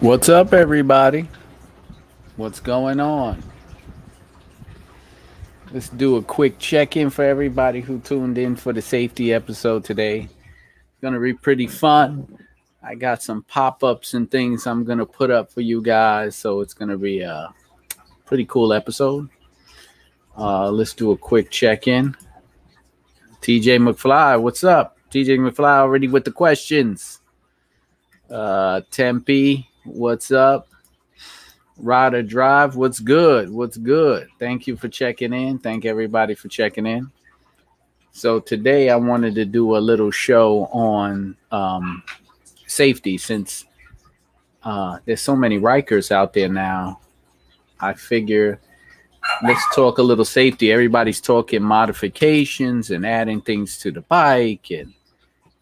What's up, everybody? What's going on? Let's do a quick check in for everybody who tuned in for the safety episode today. It's going to be pretty fun. I got some pop ups and things I'm going to put up for you guys. So it's going to be a pretty cool episode. Uh, let's do a quick check in. TJ McFly, what's up? TJ McFly already with the questions. Uh, Tempe, what's up? Rider Drive, what's good? What's good? Thank you for checking in. Thank everybody for checking in. So today I wanted to do a little show on um, safety since uh, there's so many Rykers out there now. I figure let's talk a little safety. Everybody's talking modifications and adding things to the bike and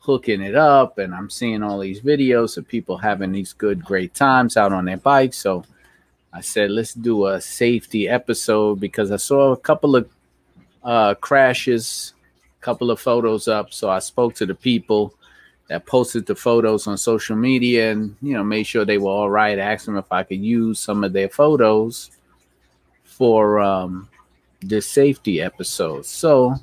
hooking it up. And I'm seeing all these videos of people having these good, great times out on their bikes. So I said, let's do a safety episode because I saw a couple of uh, crashes, a couple of photos up. So I spoke to the people that posted the photos on social media and, you know, made sure they were all right. Asked them if I could use some of their photos for um, this safety episode. So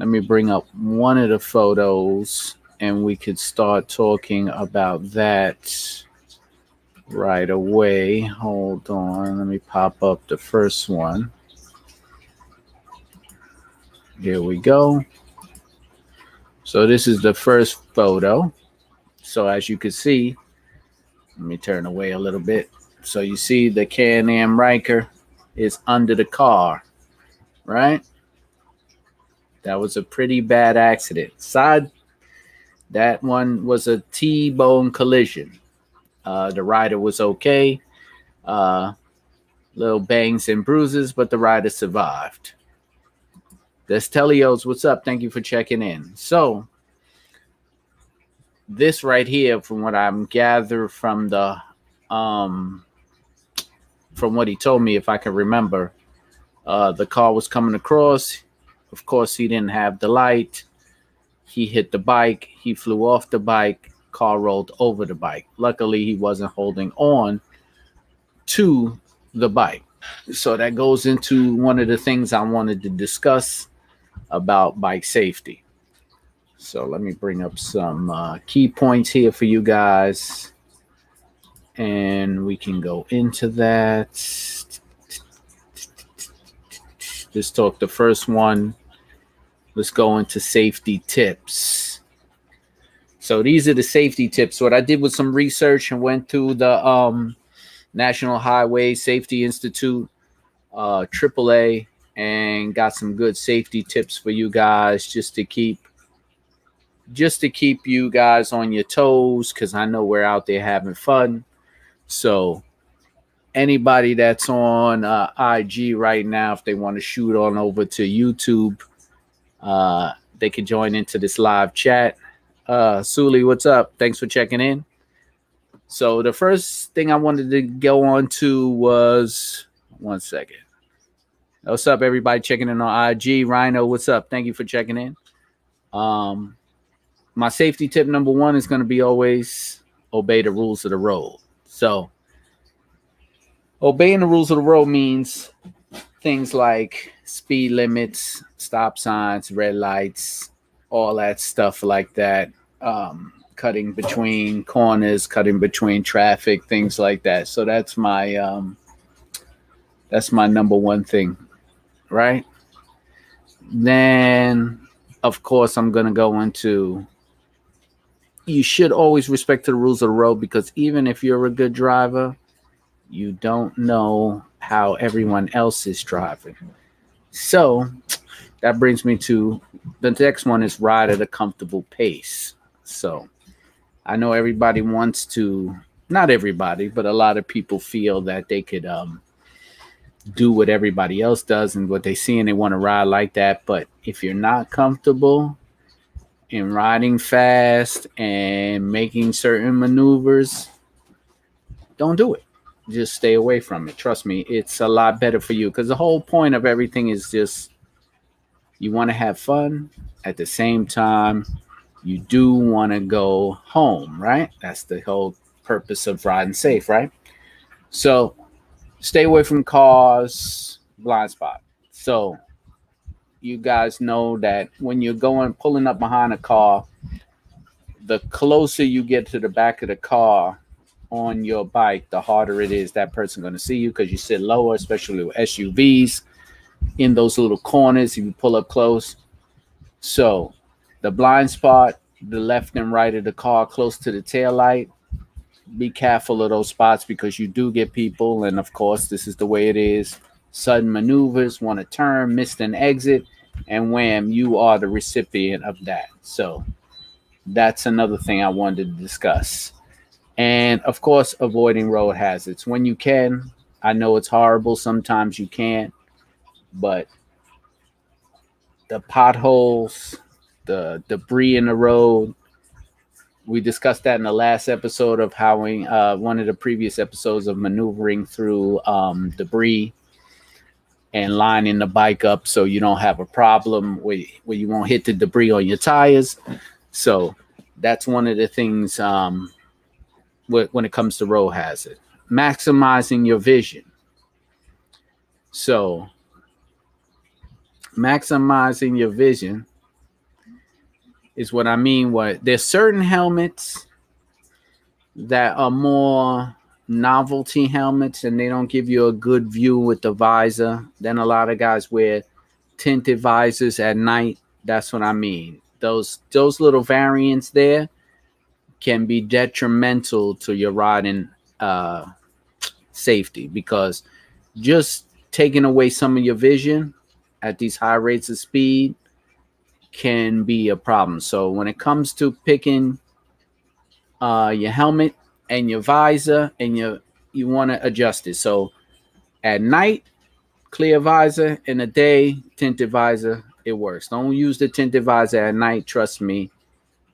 let me bring up one of the photos and we could start talking about that right away. Hold on. Let me pop up the first one. Here we go. So this is the first photo. So as you can see, let me turn away a little bit. So you see the Can-Am Ryker is under the car, right? That was a pretty bad accident. Side, that one was a T-bone collision. Uh, the rider was okay. Uh, little bangs and bruises, but the rider survived. This Telios, what's up? Thank you for checking in. So, this right here, from what I'm gathered from the um from what he told me, if I can remember, uh, the car was coming across. Of course, he didn't have the light. He hit the bike. He flew off the bike. Car rolled over the bike. Luckily, he wasn't holding on to the bike. So that goes into one of the things I wanted to discuss about bike safety. So let me bring up some uh, key points here for you guys and we can go into that. Let's talk the first one. Let's go into safety tips. So these are the safety tips. What I did was some research and went to the um, National Highway Safety Institute, uh, AAA, and got some good safety tips for you guys just to keep just to keep you guys on your toes because I know we're out there having fun. So anybody that's on uh, IG right now, if they want to shoot on over to YouTube, uh, they can join into this live chat. Uh, Suli, what's up? Thanks for checking in. So the first thing I wanted to go on to was one second. What's up, everybody checking in on IG? Rhino, what's up? Thank you for checking in. Um, my safety tip number one is going to be always obey the rules of the road. So, obeying the rules of the road means things like speed limits, stop signs, red lights, all that stuff like that. Um, cutting between corners, cutting between traffic, things like that. So that's my um, that's my number one thing, right? Then, of course, I'm gonna go into you should always respect the rules of the road because even if you're a good driver, you don't know how everyone else is driving. So that brings me to the next one is ride at a comfortable pace. So I know everybody wants to, not everybody, but a lot of people feel that they could um, do what everybody else does and what they see and they want to ride like that. But if you're not comfortable, in riding fast and making certain maneuvers, don't do it. Just stay away from it. Trust me, it's a lot better for you because the whole point of everything is just you want to have fun at the same time you do want to go home, right? That's the whole purpose of riding safe, right? So stay away from cars, blind spot. So you guys know that when you're going pulling up behind a car, the closer you get to the back of the car on your bike, the harder it is that person going to see you because you sit lower, especially with SUVs in those little corners if you pull up close. So the blind spot, the left and right of the car close to the tail light, be careful of those spots because you do get people, and of course, this is the way it is. Sudden maneuvers, want to turn, missed an exit, and wham, you are the recipient of that. So that's another thing I wanted to discuss. And of course, avoiding road hazards when you can. I know it's horrible. Sometimes you can't, but the potholes, the debris in the road, we discussed that in the last episode of how we, uh, one of the previous episodes of maneuvering through um, debris and lining the bike up so you don't have a problem where, where you won't hit the debris on your tires. So that's one of the things um, when it comes to road hazard. Maximizing your vision. So maximizing your vision is what I mean. What there's certain helmets that are more novelty helmets and they don't give you a good view with the visor. Then a lot of guys wear tinted visors at night. That's what I mean those those little variants there can be detrimental to your riding uh, safety because just taking away some of your vision at these high rates of speed can be a problem. So when it comes to picking uh, your helmet and your visor and your you want to adjust it. So at night, clear visor, in the day, tinted visor it works. Don't use the tinted visor at night. Trust me,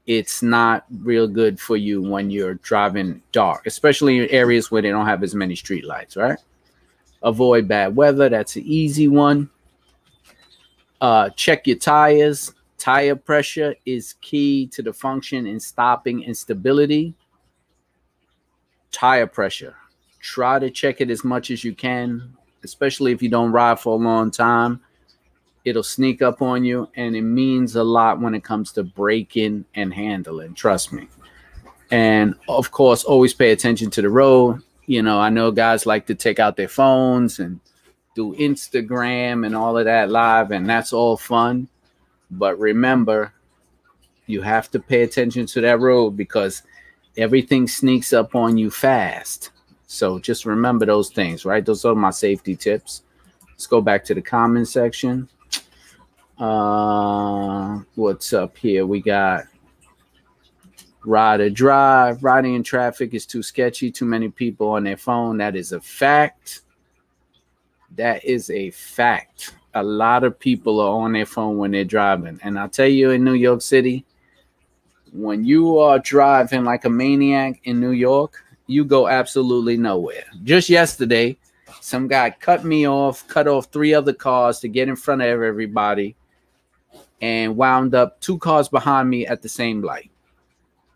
it's not real good for you when you're driving dark, especially in areas where they don't have as many street lights, right? Avoid bad weather. That's an easy one. Uh, check your tires. Tire pressure is key to the function in stopping instability. Tire pressure. Try to check it as much as you can, especially if you don't ride for a long time it'll sneak up on you and it means a lot when it comes to braking and handling trust me. And of course always pay attention to the road. You know i know guys like to take out their phones and do instagram and all of that live and that's all fun. But remember you have to pay attention to that road because everything sneaks up on you fast. So just remember those things right? Those are my safety tips. Let's go back to the comment section uh, what's up here? We got ride or drive. Riding in traffic is too sketchy. Too many people on their phone. That is a fact. That is a fact. A lot of people are on their phone when they're driving. And I'll tell you in New York City, when you are driving like a maniac in New York, you go absolutely nowhere. Just yesterday, some guy cut me off, cut off three other cars to get in front of everybody and wound up two cars behind me at the same light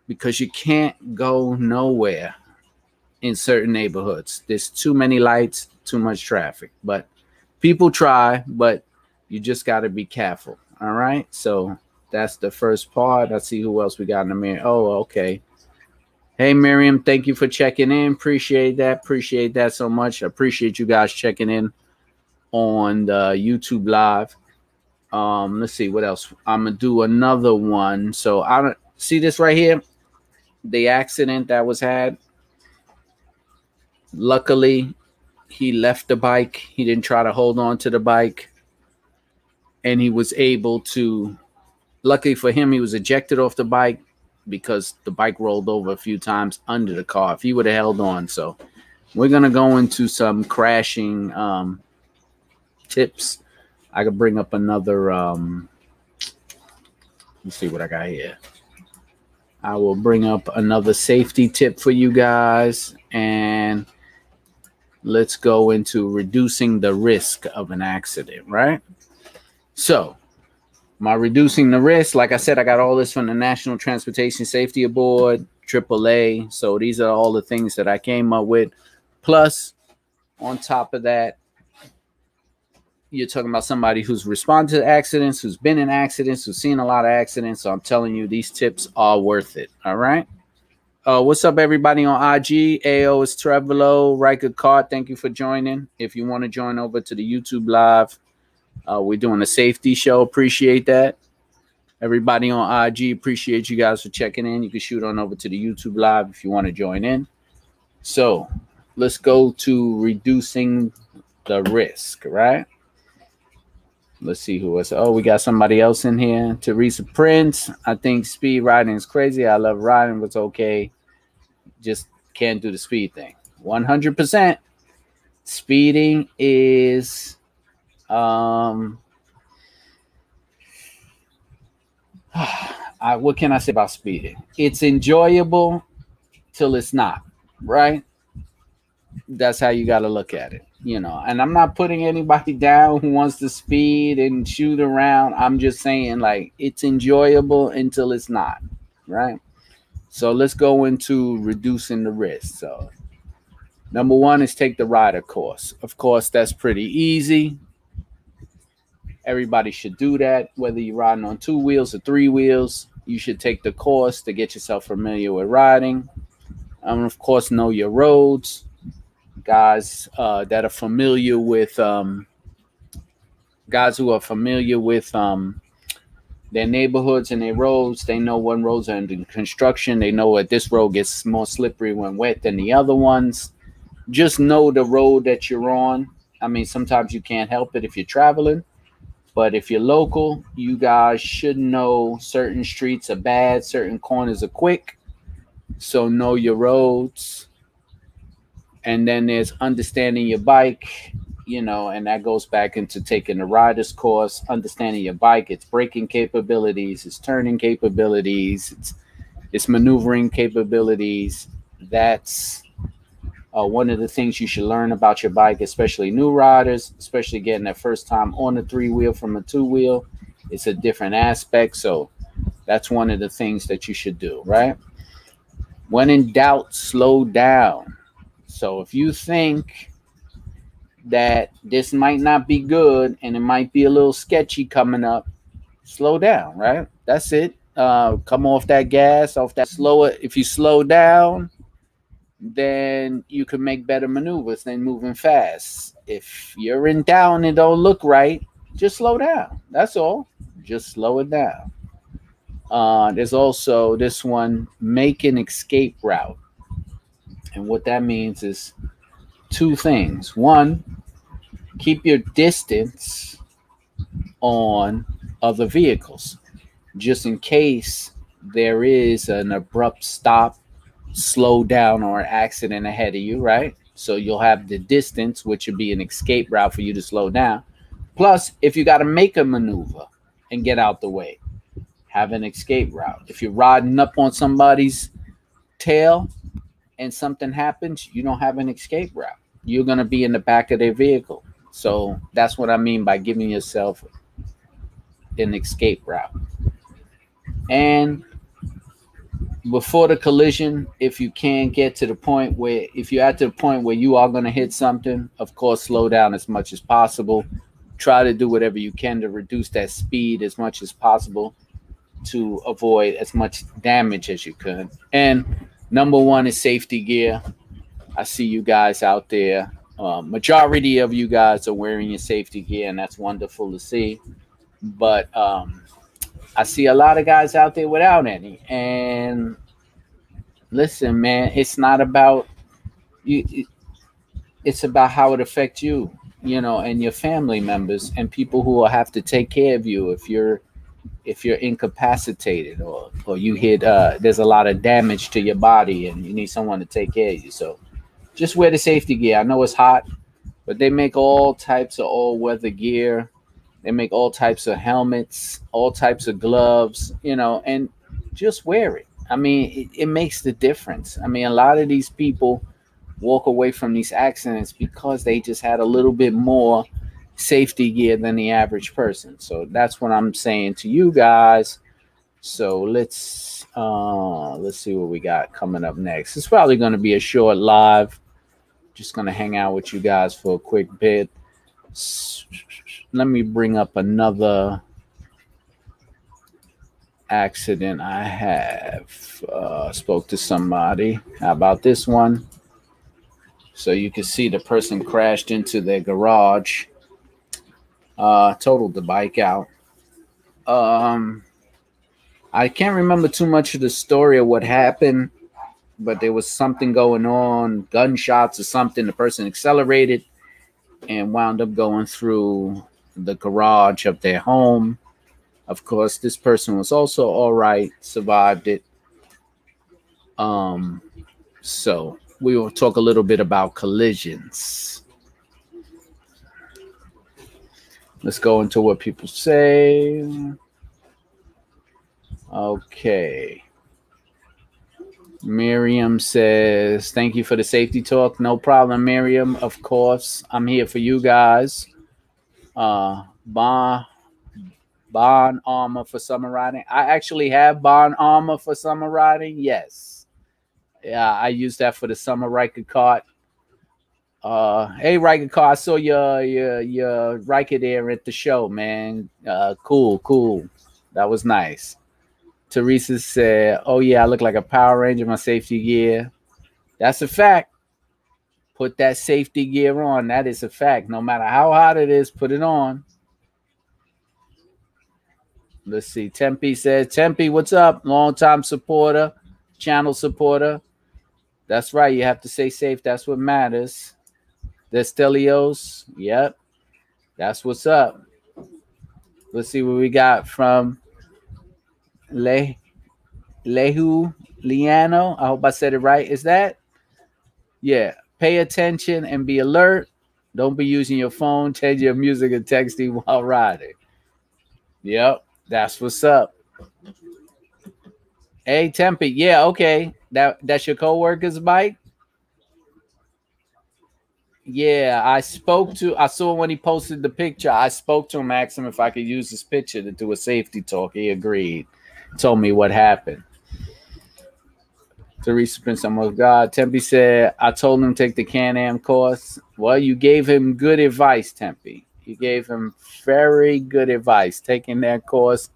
because you can't go nowhere in certain neighborhoods. There's too many lights, too much traffic. But people try, but you just got to be careful. All right. So that's the first part. Let's see who else we got in the mirror. Oh, okay. Hey, Miriam, thank you for checking in. Appreciate that. Appreciate that so much. Appreciate you guys checking in on the YouTube Live. Um, let's see what else. I'm gonna do another one. So I don't see this right here. The accident that was had. Luckily, he left the bike. He didn't try to hold on to the bike, and he was able to. Luckily for him, he was ejected off the bike because the bike rolled over a few times under the car. If he would have held on, so we're gonna go into some crashing um, tips I could bring up another. Um, let's see what I got here. I will bring up another safety tip for you guys, and let's go into reducing the risk of an accident. Right. So, my reducing the risk, like I said, I got all this from the National Transportation Safety Board. AAA. So these are all the things that I came up with. Plus, on top of that, you're talking about somebody who's responded to accidents, who's been in accidents, who's seen a lot of accidents. So I'm telling you, these tips are worth it. All right. Uh, what's up, everybody on IG? AO is Trevolo, Riker Card. Thank you for joining. If you want to join over to the YouTube live, uh, we're doing a safety show. Appreciate that. Everybody on IG, appreciate you guys for checking in. You can shoot on over to the YouTube live if you want to join in. So let's go to reducing the risk, right? Let's see who else. Oh, we got somebody else in here. Teresa Prince. I think speed riding is crazy. I love riding, but it's okay. Just can't do the speed thing. 100%. Speeding is um I, what can I say about speeding? It's enjoyable till it's not, right? That's how you got to look at it you know, and I'm not putting anybody down who wants to speed and shoot around. I'm just saying, like, it's enjoyable until it's not, right? So let's go into reducing the risk. So, number one is take the rider course. Of course, that's pretty easy. Everybody should do that, whether you're riding on two wheels or three wheels. You should take the course to get yourself familiar with riding. And of course, know your roads guys uh, that are familiar with um, guys who are familiar with um, their neighborhoods and their roads. They know when roads are under construction. They know that this road gets more slippery when wet than the other ones. Just know the road that you're on. I mean, sometimes you can't help it if you're traveling, but if you're local, you guys should know certain streets are bad, certain corners are quick. So know your roads and then there's understanding your bike you know and that goes back into taking the rider's course understanding your bike its braking capabilities its turning capabilities its its maneuvering capabilities. That's uh, one of the things you should learn about your bike especially new riders especially getting that first time on a three wheel from a two wheel. It's a different aspect. So that's one of the things that you should do right? When in doubt slow down so if you think that this might not be good and it might be a little sketchy coming up, slow down, right? That's it. Uh, come off that gas, off that slower. If you slow down, then you can make better maneuvers than moving fast. If you're in down and don't look right, just slow down. That's all. Just slow it down. Uh, there's also this one make an escape route. And what that means is two things. One, keep your distance on other vehicles just in case there is an abrupt stop, slow down, or accident ahead of you, right? So you'll have the distance, which would be an escape route for you to slow down. Plus, if you got to make a maneuver and get out the way, have an escape route. If you're riding up on somebody's tail, and something happens, you don't have an escape route. You're going to be in the back of their vehicle. So that's what I mean by giving yourself an escape route. And before the collision, if you can get to the point where, if you're at the point where you are going to hit something, of course, slow down as much as possible. Try to do whatever you can to reduce that speed as much as possible to avoid as much damage as you can. And Number one is safety gear. I see you guys out there. Uh, majority of you guys are wearing your safety gear, and that's wonderful to see. But um, I see a lot of guys out there without any. And listen, man, it's not about you. It's about how it affects you, you know, and your family members and people who will have to take care of you if you're if you're incapacitated or or you hit uh there's a lot of damage to your body and you need someone to take care of you. So just wear the safety gear. I know it's hot but they make all types of all weather gear. They make all types of helmets all types of gloves you know and just wear it. I mean it, it makes the difference. I mean a lot of these people walk away from these accidents because they just had a little bit more safety gear than the average person. So that's what I'm saying to you guys. So let's uh let's see what we got coming up next. It's probably going to be a short live. Just going to hang out with you guys for a quick bit. Let me bring up another accident I have. Uh, spoke to somebody. How about this one? So you can see the person crashed into their garage, uh, totaled the bike out. Um, I can't remember too much of the story of what happened, but there was something going on, gunshots or something. The person accelerated and wound up going through the garage of their home of course, this person was also all right, survived it. Um, so we will talk a little bit about collisions. Let's go into what people say. Okay. Miriam says, Thank you for the safety talk. No problem, Miriam. Of course, I'm here for you guys. Uh, Ba Bohn armor for summer riding. I actually have Bohn armor for summer riding. Yes. Yeah, I use that for the summer Riker cart. Uh, hey Riker I saw your your your Ryker there at the show, man. Uh, cool, cool. That was nice. Teresa said, "Oh yeah, I look like a Power Ranger. in My safety gear. That's a fact. Put that safety gear on. That is a fact. No matter how hot it is, put it on." Let's see. Tempe says, Tempe, what's up? Long time supporter, channel supporter. That's right. You have to stay safe. That's what matters. Destelios. Yep. That's what's up. Let's see what we got from Le Lehu Liano. I hope I said it right. Is that? Yeah. Pay attention and be alert. Don't be using your phone, change your music, and texting while riding. Yep. That's what's up. Hey Tempe, yeah, okay. That that's your co-worker's bike. Yeah, I spoke to. I saw when he posted the picture. I spoke to him, asked him if I could use his picture to do a safety talk. He agreed. Told me what happened. Teresa Prince of God. Tempe said, I told him take the Can Am course. Well, you gave him good advice, Tempe. You gave him very good advice. Taking that course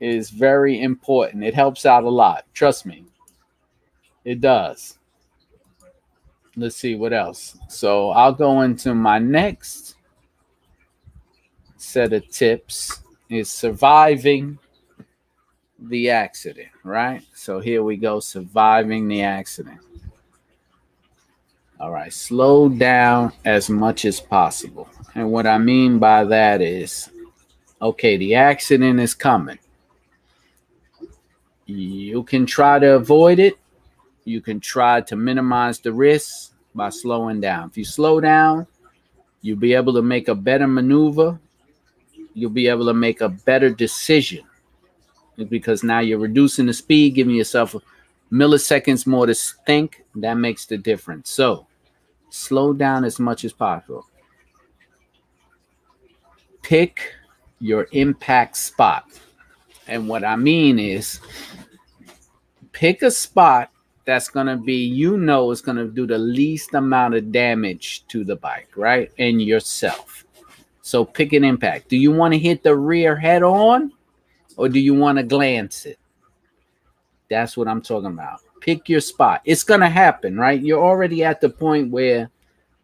is very important. It helps out a lot. Trust me. It does. Let's see what else. So I'll go into my next set of tips is surviving the accident, right? So here we go, surviving the accident. All right, slow down as much as possible. And what I mean by that is okay, the accident is coming. You can try to avoid it, you can try to minimize the risk by slowing down. If you slow down, you'll be able to make a better maneuver, you'll be able to make a better decision because now you're reducing the speed, giving yourself milliseconds more to think. That makes the difference. So, slow down as much as possible. Pick your impact spot. And what I mean is pick a spot that's going to be, you know, is going to do the least amount of damage to the bike, right? And yourself. So pick an impact. Do you want to hit the rear head on or do you want to glance it? That's what I'm talking about pick your spot. It's gonna happen, right? You're already at the point where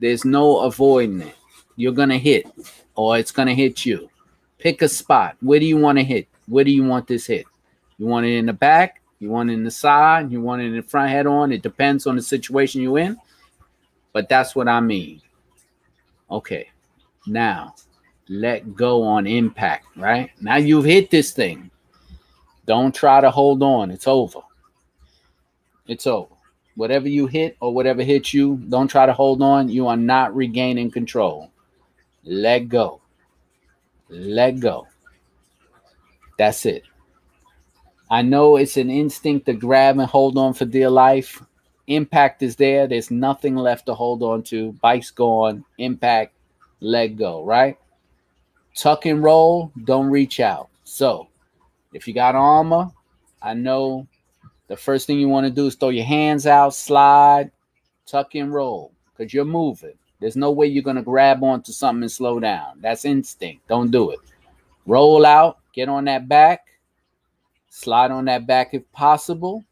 there's no avoiding it. You're gonna hit, or it's gonna hit you. Pick a spot. Where do you want to hit? Where do you want this hit? You want it in the back? You want it in the side? You want it in the front head on? It depends on the situation you're in. But that's what I mean. Okay. Now, let go on impact, right? Now you've hit this thing. Don't try to hold on. It's over it's over. Whatever you hit or whatever hits you, don't try to hold on. You are not regaining control. Let go. Let go. That's it. I know it's an instinct to grab and hold on for dear life. Impact is there. There's nothing left to hold on to. Bike's gone. Impact. Let go, right? Tuck and roll. Don't reach out. So If you got armor, I know the first thing you want to do is throw your hands out, slide, tuck and roll because you're moving. There's no way you're going to grab onto something and slow down. That's instinct. Don't do it. Roll out, get on that back, slide on that back if possible.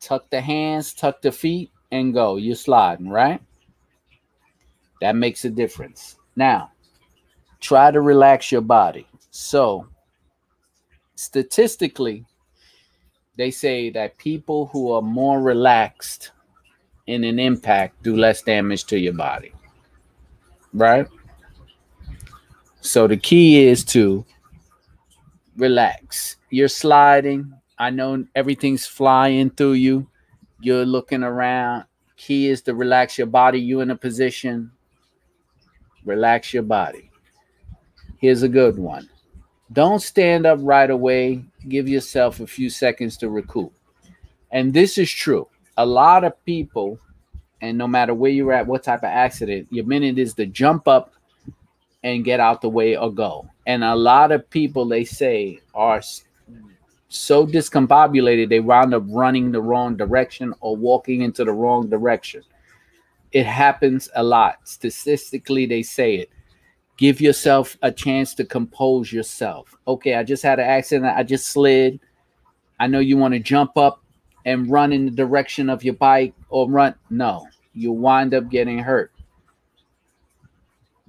Tuck the hands, tuck the feet, and go. You're sliding, right? That makes a difference. Now, try to relax your body. So, statistically, they say that people who are more relaxed in an impact do less damage to your body. Right? So the key is to relax. You're sliding. I know everything's flying through you. You're looking around. Key is to relax your body. You in a position. Relax your body. Here's a good one. Don't stand up right away. Give yourself a few seconds to recoup. And this is true. A lot of people, and no matter where you're at, what type of accident, your minute is to jump up and get out the way or go. And a lot of people, they say, are so discombobulated, they wound up running the wrong direction or walking into the wrong direction. It happens a lot. Statistically, they say it give yourself a chance to compose yourself. Okay, I just had an accident. I just slid. I know you want to jump up and run in the direction of your bike or run. No, you wind up getting hurt.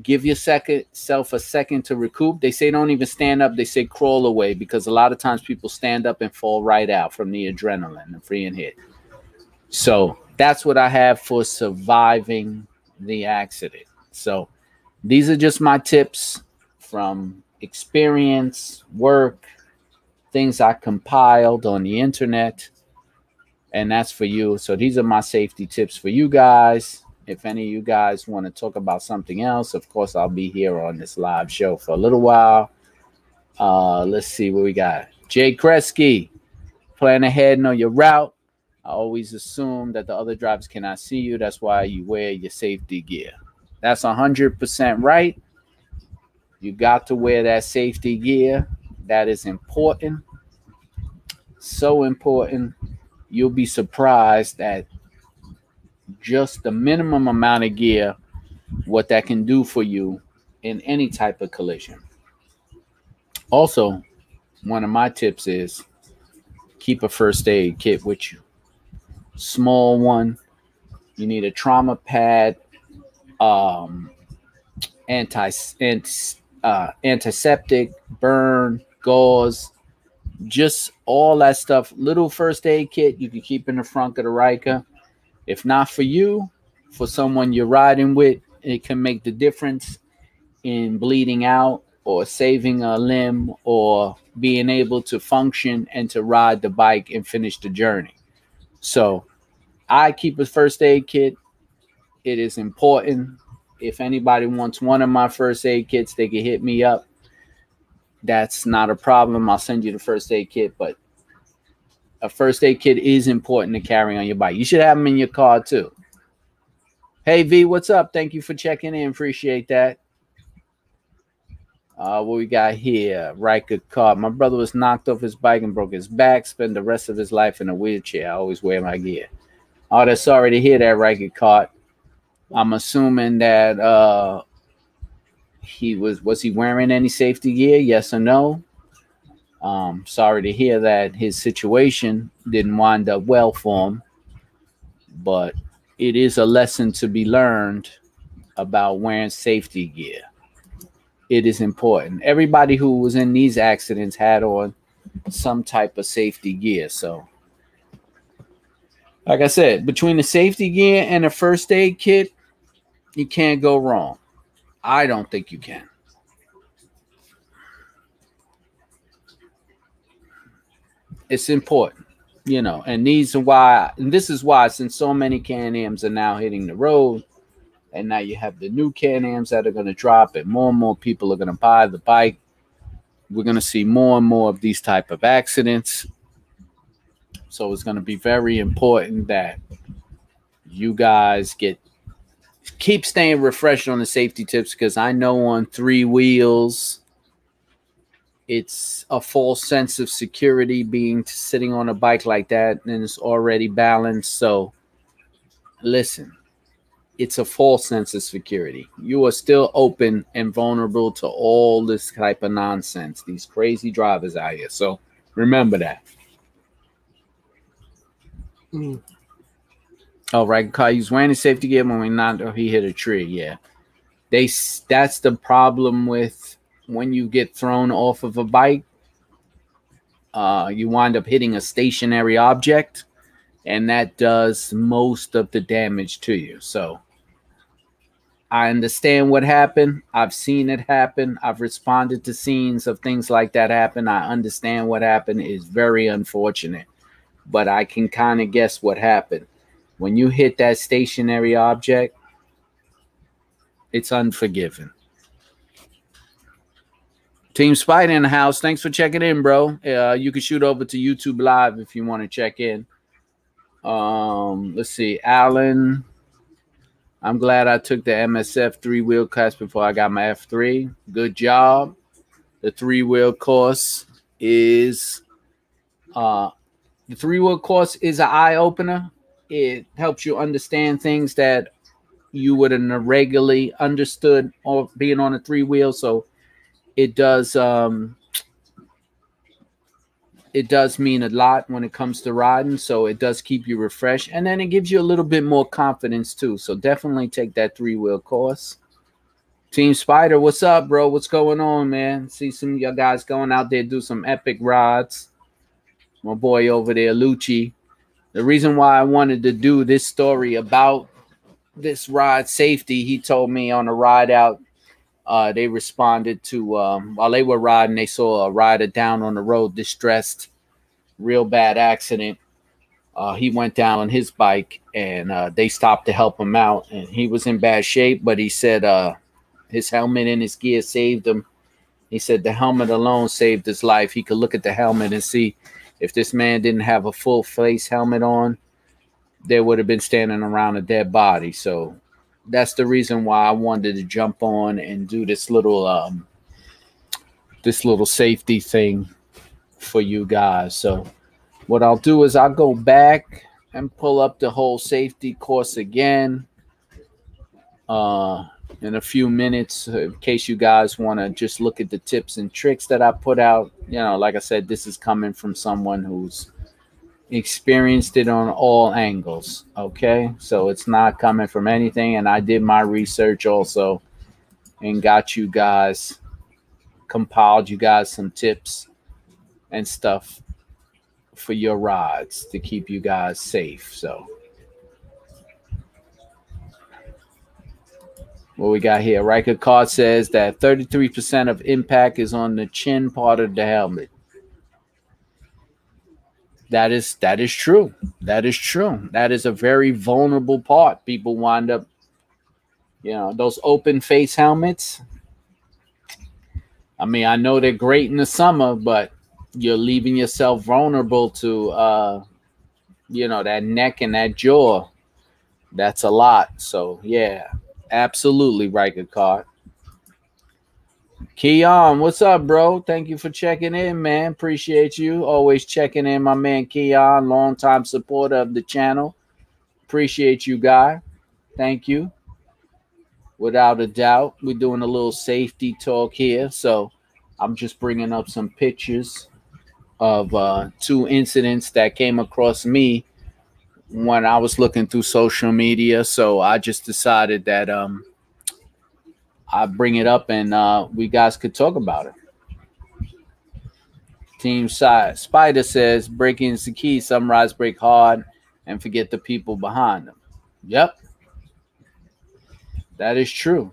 Give your second self a second to recoup. They say don't even stand up. They say crawl away because a lot of times people stand up and fall right out from the adrenaline and freeing hit. So that's what I have for surviving the accident. So these are just my tips from experience, work, things I compiled on the internet. And that's for you. So these are my safety tips for you guys. If any of you guys want to talk about something else, of course, I'll be here on this live show for a little while. Uh, let's see what we got. Jay Kresge, plan ahead, know your route. I always assume that the other drivers cannot see you. That's why you wear your safety gear. That's 100% right. You got to wear that safety gear. That is important. So important. You'll be surprised at just the minimum amount of gear, what that can do for you in any type of collision. Also, one of my tips is keep a first aid kit with you. Small one. You need a trauma pad, um, anti, uh, antiseptic, burn, gauze, just all that stuff. Little first aid kit you can keep in the front of the Ryker. If not for you, for someone you're riding with, it can make the difference in bleeding out or saving a limb or being able to function and to ride the bike and finish the journey. So I keep a first aid kit it is important. If anybody wants one of my first aid kits, they can hit me up. That's not a problem. I'll send you the first aid kit, but a first aid kit is important to carry on your bike. You should have them in your car too. Hey V, what's up? Thank you for checking in. Appreciate that. Uh, what we got here? Ryker car. My brother was knocked off his bike and broke his back. Spent the rest of his life in a wheelchair. I always wear my gear. Oh, that's sorry to hear that, Ryker caught. I'm assuming that uh, he was was he wearing any safety gear? Yes or no? Um, sorry to hear that his situation didn't wind up well for him, but it is a lesson to be learned about wearing safety gear. It is important. Everybody who was in these accidents had on some type of safety gear. So, like I said, between the safety gear and the first aid kit, you can't go wrong. I don't think you can. It's important, you know, and these are why, and this is why, since so many Can-Ams are now hitting the road, and now you have the new Can-Ams that are going to drop, and more and more people are going to buy the bike. We're going to see more and more of these type of accidents. So it's going to be very important that you guys get keep staying refreshed on the safety tips because I know on three wheels, it's a false sense of security being sitting on a bike like that and it's already balanced. So, listen, it's a false sense of security. You are still open and vulnerable to all this type of nonsense, these crazy drivers out here. So, remember that. Mm. Oh, right. Car he's wearing his safety gear when we not or he hit a tree. Yeah. They that's the problem with when you get thrown off of a bike. Uh, you wind up hitting a stationary object, and that does most of the damage to you. So I understand what happened. I've seen it happen. I've responded to scenes of things like that happen. I understand what happened. It's very unfortunate, but I can kind of guess what happened when you hit that stationary object, it's unforgiving. Team Spider in the house. Thanks for checking in, bro. Uh, you can shoot over to YouTube Live if you want to check in. Um, let's see, Alan. I'm glad I took the MSF three wheel class before I got my F3. Good job. The three wheel course is uh the three wheel course is an eye opener it helps you understand things that you wouldn't have regularly understood or being on a three wheel. So it does um it does mean a lot when it comes to riding. So it does keep you refreshed. And then it gives you a little bit more confidence too. So definitely take that three wheel course. Team Spider, what's up, bro? What's going on, man? See some of your guys going out there do some epic rides. My boy over there, Lucci, the reason why I wanted to do this story about this ride safety, he told me on a ride out, uh, they responded to um, while they were riding, they saw a rider down on the road, distressed, real bad accident. Uh, he went down on his bike and uh, they stopped to help him out. And he was in bad shape, but he said uh, his helmet and his gear saved him. He said the helmet alone saved his life. He could look at the helmet and see if this man didn't have a full face helmet on, there would have been standing around a dead body. So that's the reason why I wanted to jump on and do this little um this little safety thing for you guys. So what I'll do is I'll go back and pull up the whole safety course again. Uh in a few minutes in case you guys want to just look at the tips and tricks that I put out. You know, like I said, this is coming from someone who's experienced it on all angles. Okay. So it's not coming from anything. And I did my research also and got you guys, compiled you guys some tips and stuff for your rides to keep you guys safe. So, what we got here. Riker Card says that 33% of impact is on the chin part of the helmet. That is that is true. That is true. That is a very vulnerable part. People wind up, you know, those open face helmets. I mean, I know they're great in the summer, but you're leaving yourself vulnerable to uh you know that neck and that jaw. That's a lot. So yeah. Absolutely right, card. Keon, what's up, bro? Thank you for checking in, man. Appreciate you. Always checking in, my man Keon, longtime supporter of the channel. Appreciate you, guy. Thank you. Without a doubt, we're doing a little safety talk here. So I'm just bringing up some pictures of uh, two incidents that came across me when I was looking through social media. So I just decided that um I bring it up and uh we guys could talk about it. Team Spider says breaking is the key. Some rides break hard and forget the people behind them. Yep. That is true.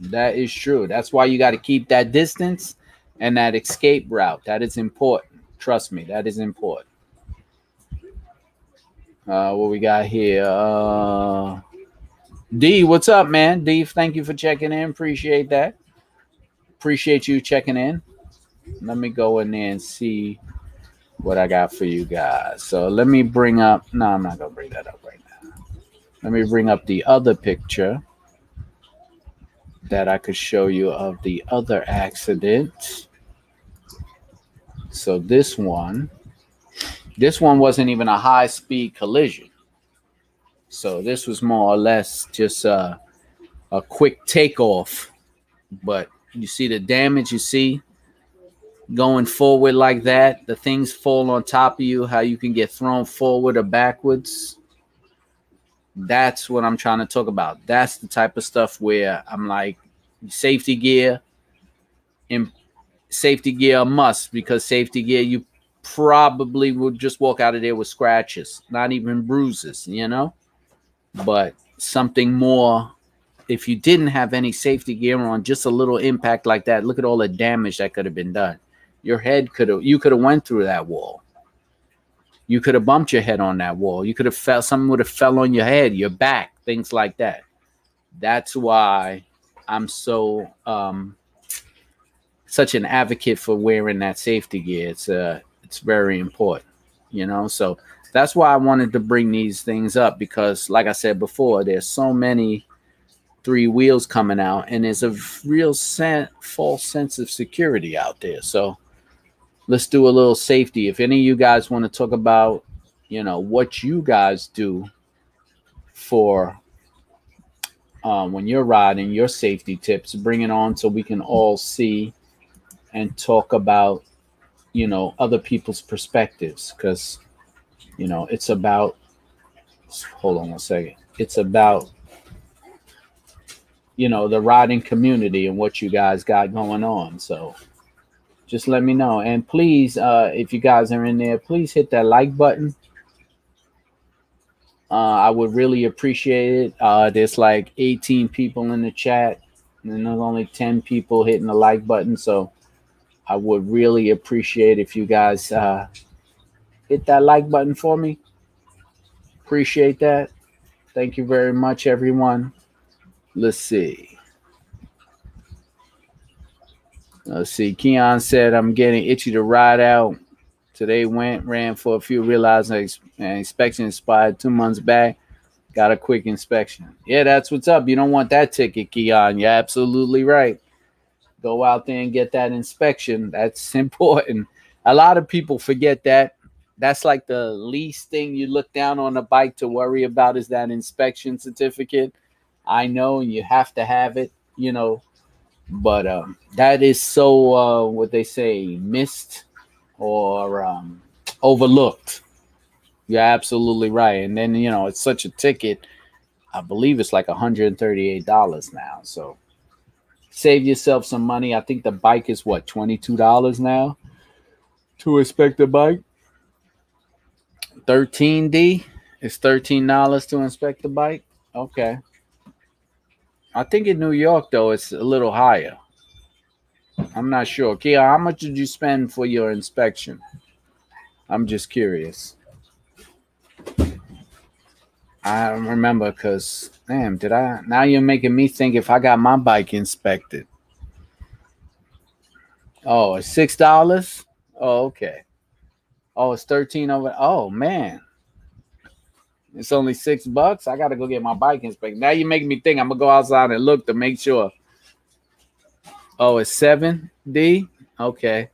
That is true. That's why you got to keep that distance and that escape route. That is important. Trust me, that is important. Uh, what we got here? Uh, D, what's up, man? D, thank you for checking in. Appreciate that. Appreciate you checking in. Let me go in there and see what I got for you guys. So let me bring up. No, I'm not gonna bring that up right now. Let me bring up the other picture that I could show you of the other accident. So this one, this one wasn't even a high speed collision. So this was more or less just a, a quick takeoff. But you see the damage you see going forward like that, the things fall on top of you, how you can get thrown forward or backwards. That's what I'm trying to talk about. That's the type of stuff where I'm like, safety gear, and safety gear must because safety gear you probably would just walk out of there with scratches, not even bruises, you know. But something more if you didn't have any safety gear on, just a little impact like that, look at all the damage that could have been done. Your head could have you could have went through that wall. You could have bumped your head on that wall. You could have fell something would have fell on your head, your back, things like that. That's why I'm so um such an advocate for wearing that safety gear. It's uh it's very important, you know. So that's why I wanted to bring these things up because, like I said before, there's so many three wheels coming out, and there's a real sen- false sense of security out there. So let's do a little safety. If any of you guys want to talk about, you know, what you guys do for um, when you're riding, your safety tips, bring it on so we can all see and talk about, you know, other people's perspectives. Because, you know, it's about, hold on a second, it's about, you know, the riding community and what you guys got going on. So, just let me know. And please, uh, if you guys are in there, please hit that like button. Uh, I would really appreciate it. Uh, there's like 18 people in the chat, and there's only 10 people hitting the like button. So I would really appreciate if you guys uh, hit that like button for me. Appreciate that. Thank you very much, everyone. Let's see. Let's see. Keon said, I'm getting itchy to ride out. Today went, ran for a few, realized an inspection expired two months back. Got a quick inspection. Yeah, that's what's up. You don't want that ticket, Keon. You're absolutely right. Go out there and get that inspection. That's important. A lot of people forget that. That's like the least thing you look down on a bike to worry about is that inspection certificate. I know you have to have it, you know, but um, that is so uh, what they say missed or um, overlooked. You're absolutely right. And then you know it's such a ticket. I believe it's like $138 now. So save yourself some money. I think the bike is what $22 now to inspect the bike. 13D is $13 to inspect the bike. Okay. I think in New York though it's a little higher. I'm not sure. Kia, how much did you spend for your inspection? I'm just curious. I don't remember because damn, did I now you're making me think if I got my bike inspected. Oh, it's six dollars? Oh, okay. Oh, it's 13 over. Oh man. It's only six bucks. I gotta go get my bike inspected. Now you're making me think I'm gonna go outside and look to make sure. Oh, it's seven D. Okay.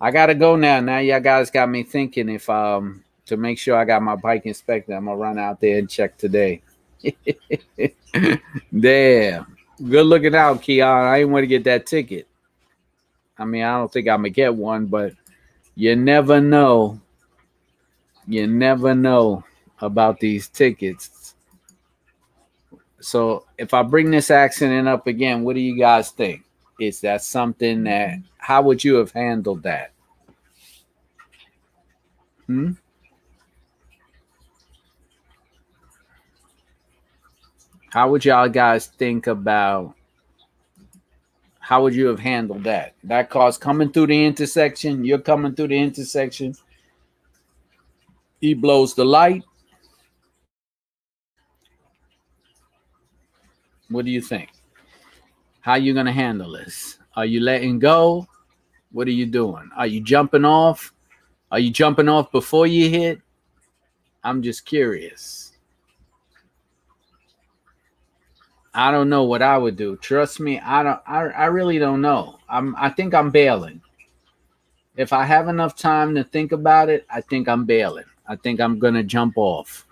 I gotta go now. Now y'all guys got me thinking if um to make sure I got my bike inspected, I'm gonna run out there and check today. Damn. Good looking out, Keon. I didn't want to get that ticket. I mean, I don't think I'm gonna get one, but you never know. You never know about these tickets. So if I bring this accident up again, what do you guys think? Is that something that how would you have handled that? Hmm? How would y'all guys think about how would you have handled that? That car's coming through the intersection, you're coming through the intersection. He blows the light, What do you think? How you gonna handle this? Are you letting go? What are you doing? Are you jumping off? Are you jumping off before you hit? I'm just curious. I don't know what I would do. Trust me, I don't I, I really don't know. I'm I think I'm bailing. if I have enough time to think about it, I think I'm bailing. I think I'm gonna jump off.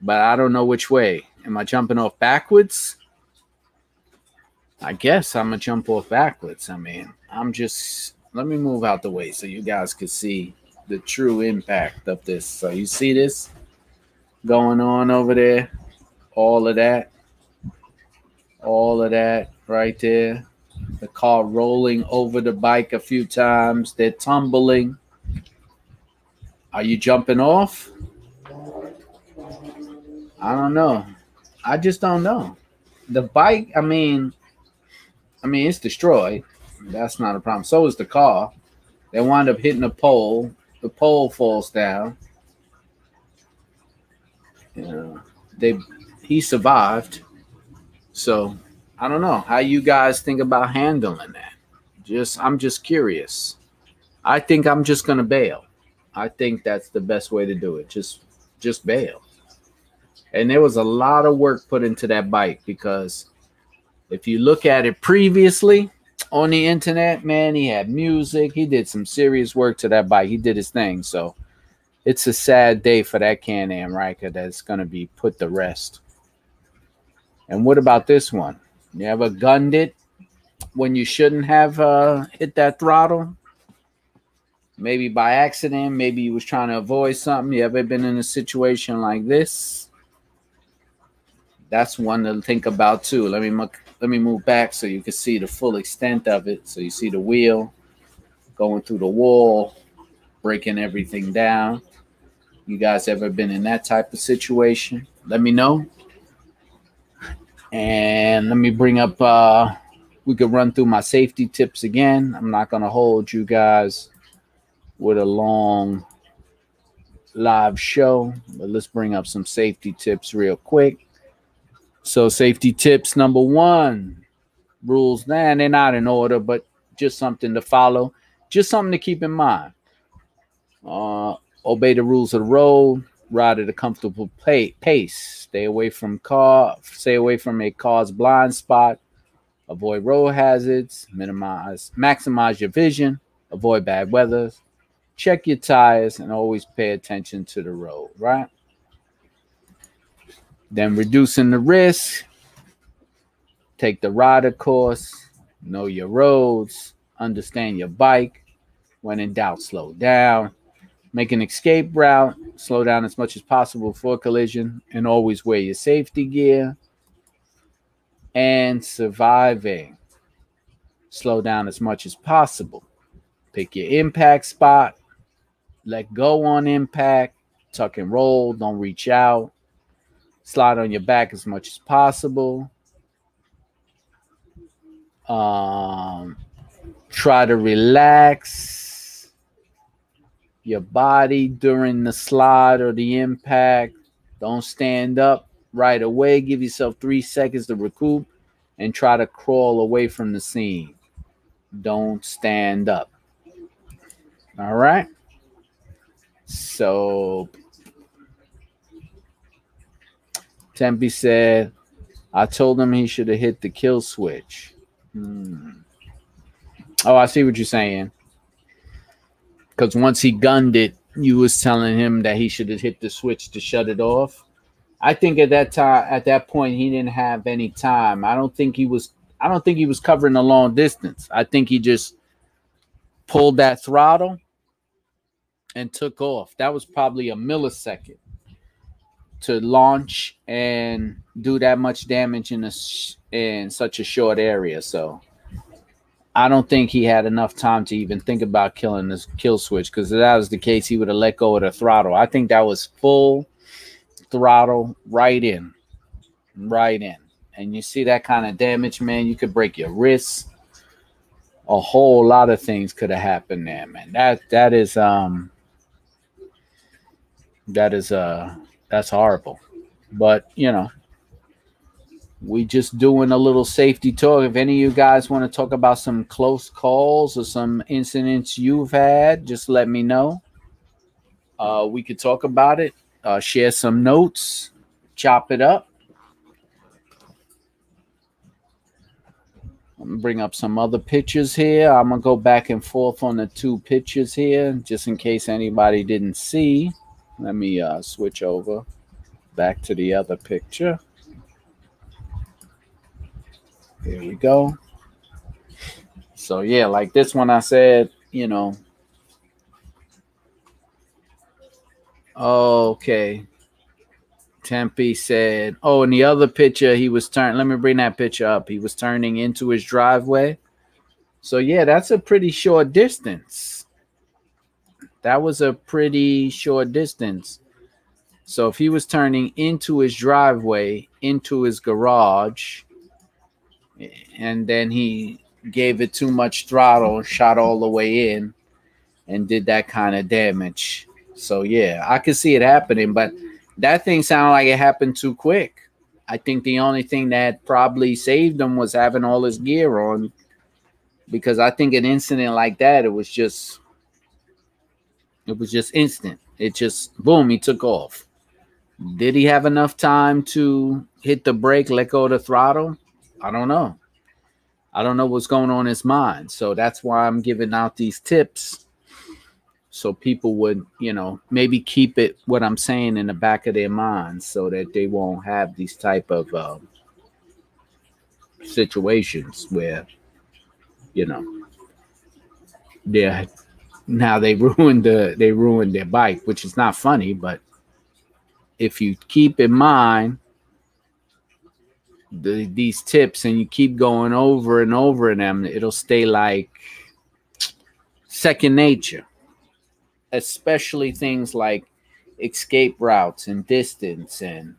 But I don't know which way. Am I jumping off backwards? I guess I'm gonna jump off backwards. I mean, I'm just let me move out the way so you guys can see the true impact of this. So you see this going on over there? All of that. All of that right there. The car rolling over the bike a few times. They're tumbling. Are you jumping off? I don't know. I just don't know. The bike, I mean, I mean, it's destroyed. That's not a problem. So is the car. They wind up hitting a pole. The pole falls down. Know, they he survived. So I don't know how you guys think about handling that. Just I'm just curious. I think I'm just gonna bail. I think that's the best way to do it. Just just bail. And there was a lot of work put into that bike because if you look at it previously on the internet, man, he had music. He did some serious work to that bike. He did his thing. So it's a sad day for that Can Am Ryker that's going to be put to rest. And what about this one? You ever gunned it when you shouldn't have uh, hit that throttle? Maybe by accident, maybe you was trying to avoid something. You ever been in a situation like this? That's one to think about too. Let me let me move back so you can see the full extent of it. So you see the wheel going through the wall, breaking everything down. You guys ever been in that type of situation? Let me know. And let me bring up uh we could run through my safety tips again. I'm not going to hold you guys with a long live show, but let's bring up some safety tips real quick. So, safety tips number one rules, man, they're not in order, but just something to follow, just something to keep in mind. Uh, obey the rules of the road, ride at a comfortable pace, stay away from car, stay away from a car's blind spot, avoid road hazards, minimize, maximize your vision, avoid bad weather, check your tires, and always pay attention to the road, right? Then reducing the risk, take the rider course, know your roads, understand your bike. When in doubt, slow down. Make an escape route, slow down as much as possible for collision, and always wear your safety gear. And surviving, slow down as much as possible. Pick your impact spot, let go on impact, tuck and roll, don't reach out slide on your back as much as possible. Um, try to relax your body during the slide or the impact. Don't stand up right away. Give yourself three seconds to recoup and try to crawl away from the scene. Don't stand up. All right. So Tempe said, I told him he should have hit the kill switch. Hmm. Oh, I see what you're saying. Because once he gunned it, you was telling him that he should have hit the switch to shut it off. I think at that time, at that point, he didn't have any time. I don't think he was. I don't think he was covering a long distance. I think he just pulled that throttle and took off. That was probably a millisecond to launch and do that much damage in a in such a short area. So I don't think he had enough time to even think about killing this kill switch because if that was the case, he would have let go of the throttle. I think that was full throttle right in, right in. And you see that kind of damage, man, you could break your wrists. A whole lot of things could have happened there, man. That that is um that is uh that's horrible. But you know, we just doing a little safety talk. If any of you guys want to talk about some close calls or some incidents you've had, just let me know. Uh, we could talk about it, uh, share some notes, chop it up. I'm bring up some other pictures here. I'm gonna go back and forth on the two pictures here, just in case anybody didn't see. Let me uh, switch over back to the other picture. Here we go. So yeah, like this one, I said, you know. Okay. Tempe said, "Oh, in the other picture, he was turning. Let me bring that picture up. He was turning into his driveway. So yeah, that's a pretty short distance. That was a pretty short distance. So if he was turning into his driveway, into his garage, and then he gave it too much throttle, shot all the way in, and did that kind of damage. So yeah, I could see it happening, but." that thing sounded like it happened too quick. I think the only thing that probably saved him was having all his gear on, because I think an incident like that, it was just, it was just instant. It just boom, he took off. Did he have enough time to hit the brake, let go of the throttle? I don't know. I don't know what's going on in his mind. So that's why I'm giving out these tips so people would you know maybe keep it what i'm saying in the back of their minds so that they won't have these type of uh, situations where you know they're now they ruined the they ruined their bike which is not funny but if you keep in mind the, these tips and you keep going over and over them it'll stay like second nature especially things like escape routes and distance and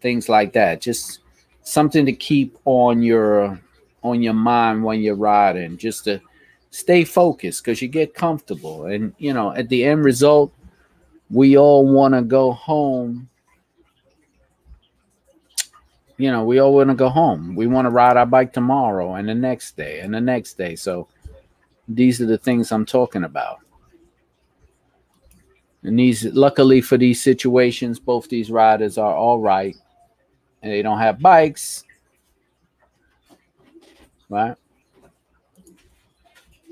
things like that. Just something to keep on your on your mind when you're riding, just to stay focused because you get comfortable. And you know, at the end result, we all want to go home. You know, we all want to go home. We want to ride our bike tomorrow and the next day and the next day. So these are the things I'm talking about. And these, luckily for these situations, both these riders are all right, and they don't have bikes, right?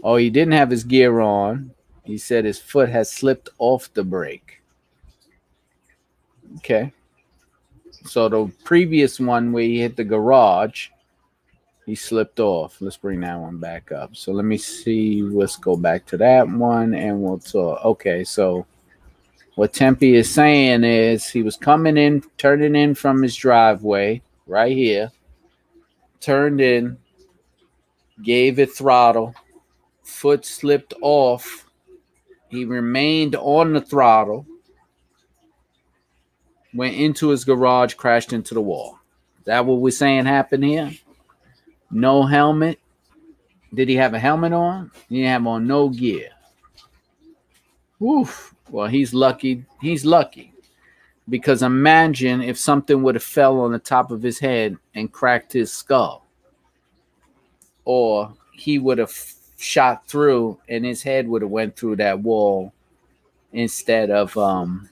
Oh, he didn't have his gear on. He said his foot has slipped off the brake. Okay. So the previous one where he hit the garage, he slipped off. Let's bring that one back up. So let me see. Let's go back to that one and we'll talk. Okay, so what Tempe is saying is he was coming in, turning in from his driveway right here, turned in, gave it throttle, foot slipped off. He remained on the throttle, went into his garage, crashed into the wall. Is that what we're saying happened here? No helmet. Did he have a helmet on? He didn't have on no gear. Woof. Well, he's lucky. He's lucky because imagine if something would have fell on the top of his head and cracked his skull, or he would have shot through and his head would have went through that wall instead of um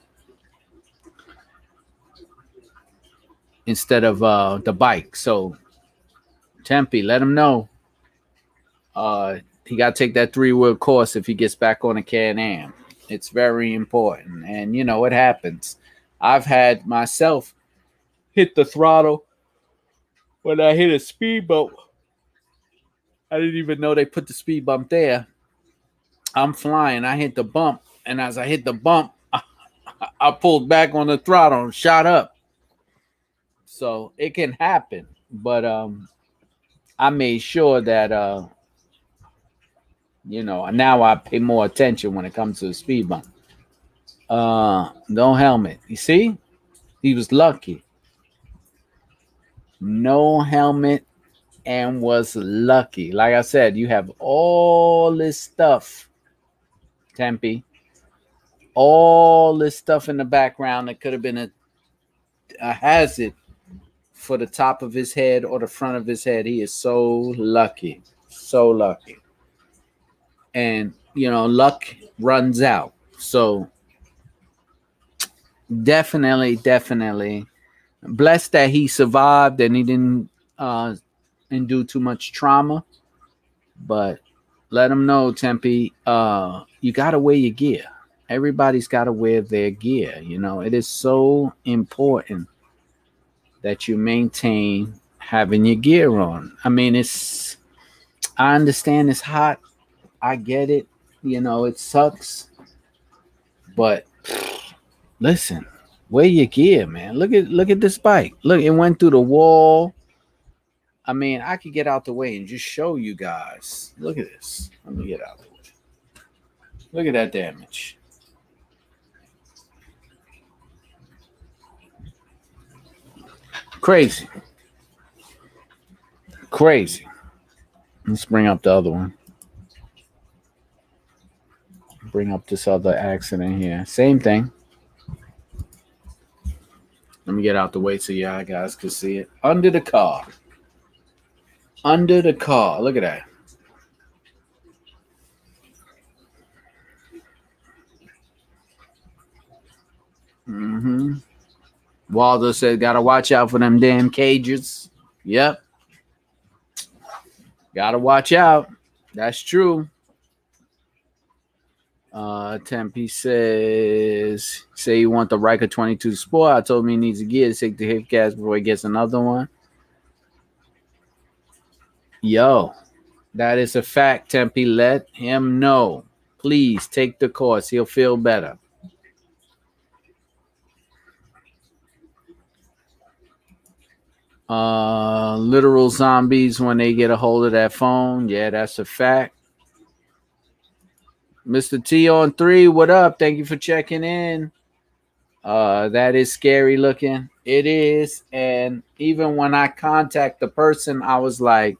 instead of uh the bike. So Tempe, let him know. Uh he got to take that three wheel course if he gets back on a Can Am. It's very important. And you know, it happens. I've had myself hit the throttle when I hit a speed bump. I didn't even know they put the speed bump there. I'm flying. I hit the bump. And as I hit the bump, I, I pulled back on the throttle and shot up. So it can happen. But um I made sure that uh you know, now I pay more attention when it comes to the speed bump. Uh, no helmet. You see, he was lucky. No helmet and was lucky. Like I said, you have all this stuff, Tempe, all this stuff in the background that could have been a, a hazard for the top of his head or the front of his head. He is so lucky. So lucky and you know luck runs out so definitely definitely blessed that he survived and he didn't uh endure too much trauma But let them know, Tempe, uh, you got to wear your gear. Everybody's got to wear their gear. You know, it is so important that you maintain having your gear on. I mean, it's, I understand it's hot. I get it. You know, it sucks. But listen, wear your gear, man. Look at look at this bike. Look, it went through the wall. I mean, I could get out the way and just show you guys. Look at this. Let me get out the way. Look at that damage. Crazy. Crazy. Let's bring up the other one. Bring up this other accident here. Same thing. Let me get out the way so y'all guys can see it. Under the car. Under the car. Look at that. Mm-hmm. Waldo said, "Gotta watch out for them damn cages." Yep. Gotta watch out. That's true. Uh, Tempe says, "Say you want the Ryker 22 Sport." I told him he needs a gear to take the hip gas before he gets another one. Yo, that is a fact, Tempe. Let him know. Please take the course. He'll feel better. Uh, literal zombies when they get a hold of that phone. Yeah, that's a fact. Mr. T on three, what up? Thank you for checking in. Uh, that is scary looking. It is. And even when I contact the person, I was like,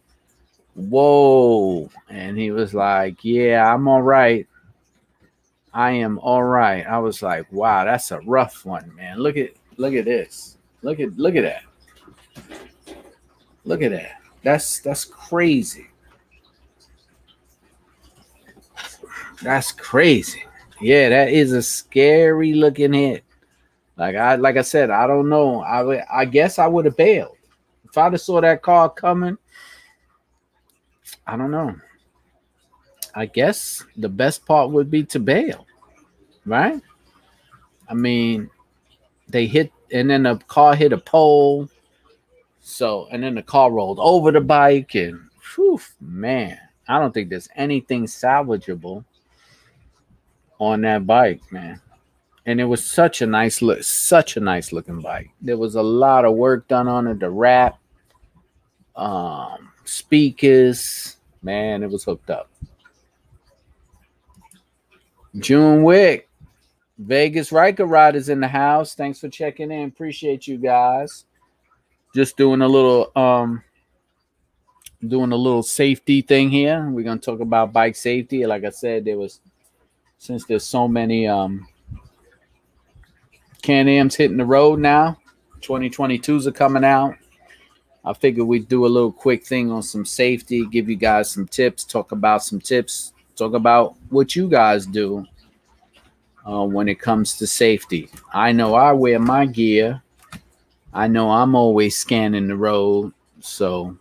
whoa. And he was like, yeah, I'm all right. I am all right. I was like, wow, that's a rough one, man. Look at look at this. Look at look at that. Look at that. That's that's crazy. That's crazy. Yeah, that is a scary looking hit. Like I like I said, I don't know. I I guess I would have bailed. If I'd have saw that car coming, I don't know. I guess the best part would be to bail, right? I mean, they hit and then the car hit a pole so, and then the car rolled over the bike, and whew, man, I don't think there's anything salvageable on that bike, man. And it was such a nice look, such a nice looking bike. There was a lot of work done on it, the wrap, um, speakers, man, it was hooked up. June Wick, Vegas Ryker Riders in the house. Thanks for checking in. Appreciate you guys just doing a little um doing a little safety thing here. We're gonna talk about bike safety. Like I said, there was since there's so many um Can-Ams hitting the road now. 2022s are coming out. I figured we'd do a little quick thing on some safety, give you guys some tips, talk about some tips, talk about what you guys do uh, when it comes to safety. I know I wear my gear I know I'm always scanning the road, so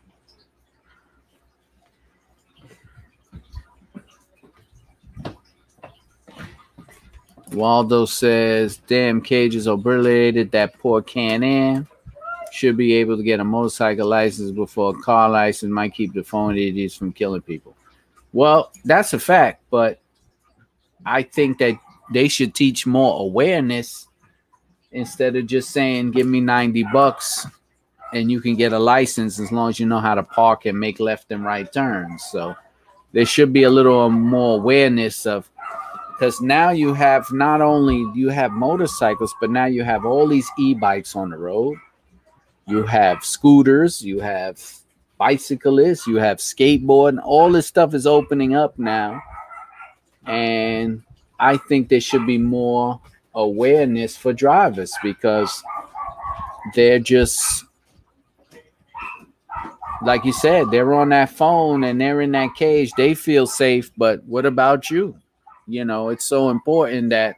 Waldo says, "Damn cages obliterated that poor Can-Am. Should be able to get a motorcycle license before a car license might keep the phone idiots from killing people." Well, that's a fact, but I think that they should teach more awareness instead of just saying give me 90 bucks and you can get a license as long as you know how to park and make left and right turns. So there should be a little more awareness of because now you have not only you have motorcycles but now you have all these e-bikes on the road. You have scooters you have bicyclists you have skateboard and all this stuff is opening up now. And i think there should be more awareness for drivers because they're just like you said, they're on that phone and they're in that cage. They feel safe, but what about you? You know, it's so important that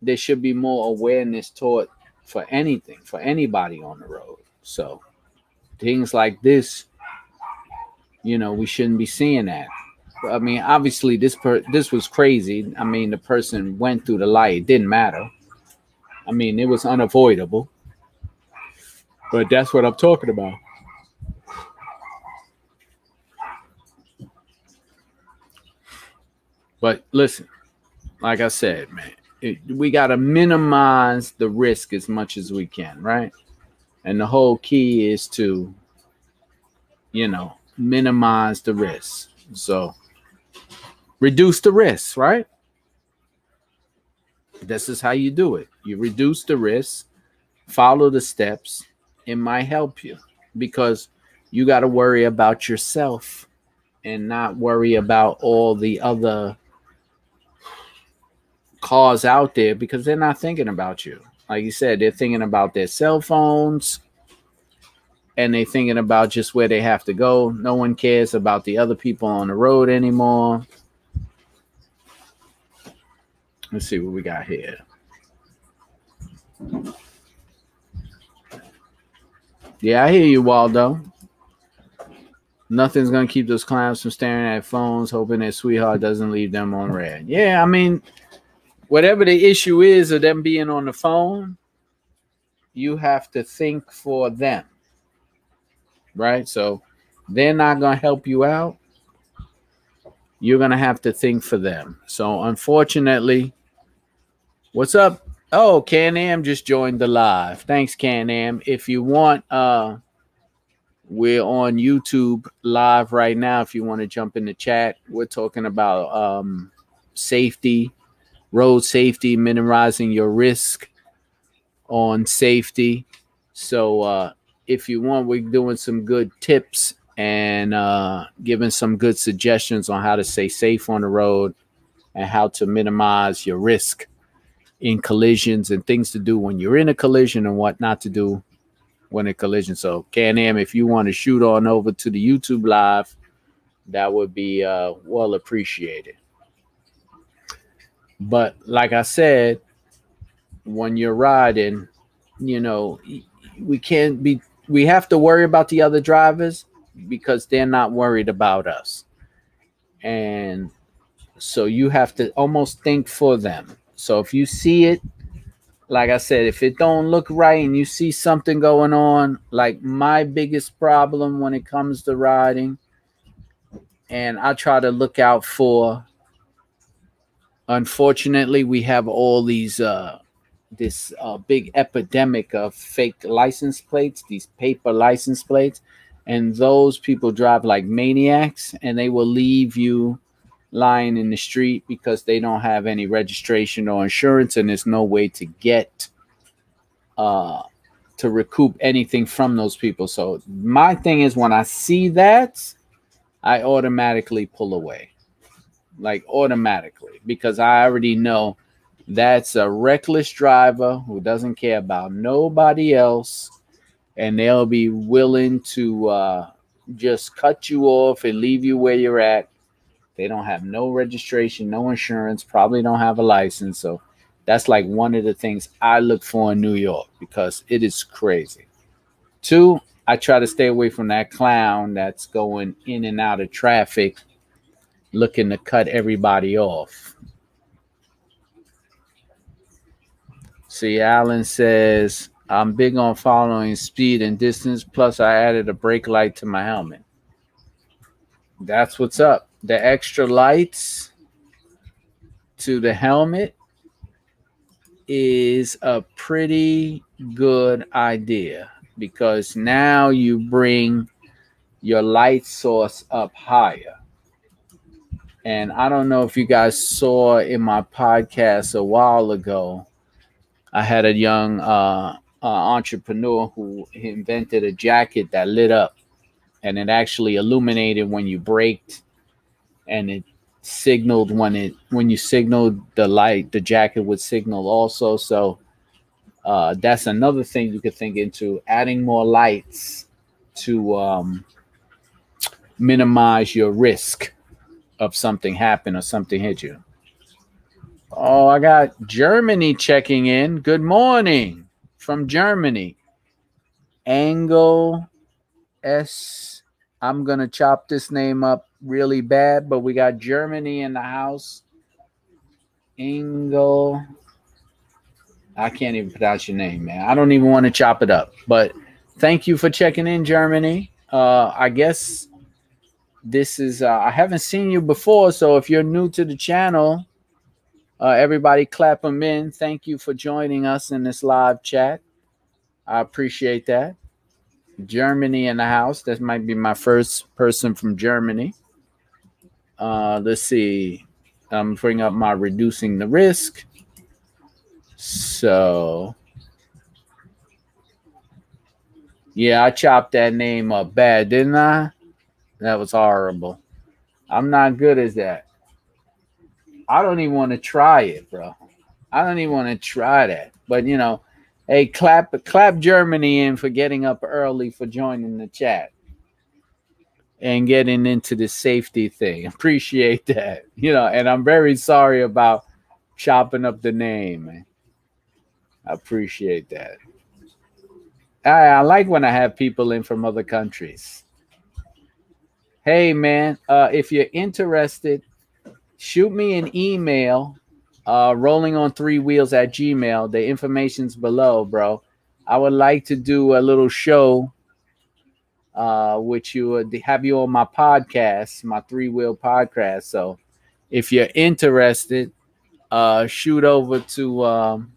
there should be more awareness taught for anything, for anybody on the road. So things like this you know, we shouldn't be seeing that. I mean, obviously this per this was crazy. I mean, the person went through the light. It didn't matter. I mean, it was unavoidable. But that's what I'm talking about. But listen, like I said, man, it, we got to minimize the risk as much as we can, right? And the whole key is to, you know, minimize the risk. So reduce the risk, right? This is how you do it. You reduce the risk, follow the steps. It might help you because you got to worry about yourself and not worry about all the other cars out there because they're not thinking about you. Like you said, they're thinking about their cell phones and they're thinking about just where they have to go. No one cares about the other people on the road anymore. Let's see what we got here. Yeah, I hear you, Waldo. Nothing's gonna keep those clowns from staring at phones, hoping their sweetheart doesn't leave them on red. Yeah, I mean, whatever the issue is of them being on the phone, you have to think for them. Right? So they're not to help you out. You're to have to think for them. So unfortunately, what's up? Oh, Can Am just joined the live. Thanks, Can Am. If you want, uh, we're on YouTube live right now. If you want to jump in the chat, we're talking about um, safety road safety, minimizing your risk on safety. So uh, if you want, we're doing some good tips and uh, giving some good suggestions on how to stay safe on the road and how to minimize your risk in collisions and things to do when you're in a collision and what not to do when a collision. So Can Am, if you want to shoot on over to the YouTube live, that would be uh, well appreciated. But like I said, when you're riding, you know, we can't be, we have to worry about the other drivers because they're not worried about us. And so you have to almost think for them. So if you see it, like I said, if it don't look right and you see something going on, like my biggest problem when it comes to riding, and I try to look out for unfortunately we have all these uh this uh, big epidemic of fake license plates these paper license plates and those people drive like maniacs and they will leave you lying in the street because they don't have any registration or insurance and there's no way to get uh to recoup anything from those people so my thing is when i see that i automatically pull away like automatically because I already know that's a reckless driver who doesn't care about nobody else and they'll be willing to uh, just cut you off and leave you where you're at. They don't have no registration, no insurance, probably don't have a license. So that's like one of the things I look for in New York because it is crazy. Two, I try to stay away from that clown that's going in and out of traffic looking to cut everybody off. See, Alan says, I'm big on following speed and distance. Plus, I added a brake light to my helmet. That's what's up. The extra lights to the helmet is a pretty good idea because now you bring your light source up higher. And I don't know if you guys saw in my podcast a while ago, I had a young uh, uh, entrepreneur who invented a jacket that lit up and it actually illuminated when you braked and it signaled when it when you signaled the light the jacket would signal also so uh, that's another thing you could think into adding more lights to um, minimize your risk of something happen or something hit you. Oh, I got Germany checking in. Good morning from Germany. Angle S I'm gonna chop this name up really bad, but we got Germany in the house. Engel. I can't even pronounce your name, man. I don't even want to chop it up. But thank you for checking in, Germany. Uh, I guess this is uh, I haven't seen you before, so if you're new to the channel, uh, everybody clap them in. Thank you for joining us in this live chat. I appreciate that. Germany in the house. That might be my first person from Germany. Uh, let's see. I'm bringing up my reducing the risk. So, yeah, I chopped that name up bad, didn't I? That was horrible. I'm not good at that. I don't even want to try it, bro. I don't even want to try that. But you know, hey, clap clap Germany in for getting up early for joining the chat and getting into the safety thing. Appreciate that. You know, and I'm very sorry about chopping up the name. I appreciate that. I, I like when I have people in from other countries. Hey man, uh, if you're interested, shoot me an email. Uh, rolling on three wheels at Gmail. The information's below, bro. I would like to do a little show, uh, which you would have you on my podcast, my three wheel podcast. So, if you're interested, uh, shoot over to um,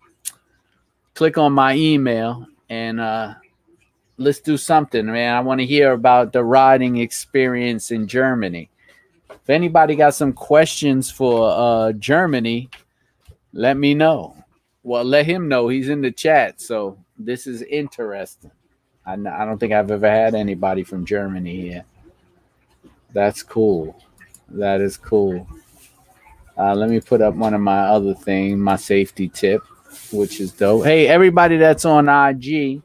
click on my email and uh, let's do something, man. I want to hear about the riding experience in Germany. If anybody got some questions for uh, Germany, let me know. Well, let him know. He's in the chat. So this is interesting. I, I don't think I've ever had anybody from Germany here. That's cool. That is cool. Uh, let me put up one of my other things, my safety tip, which is dope. Hey, everybody that's on IG,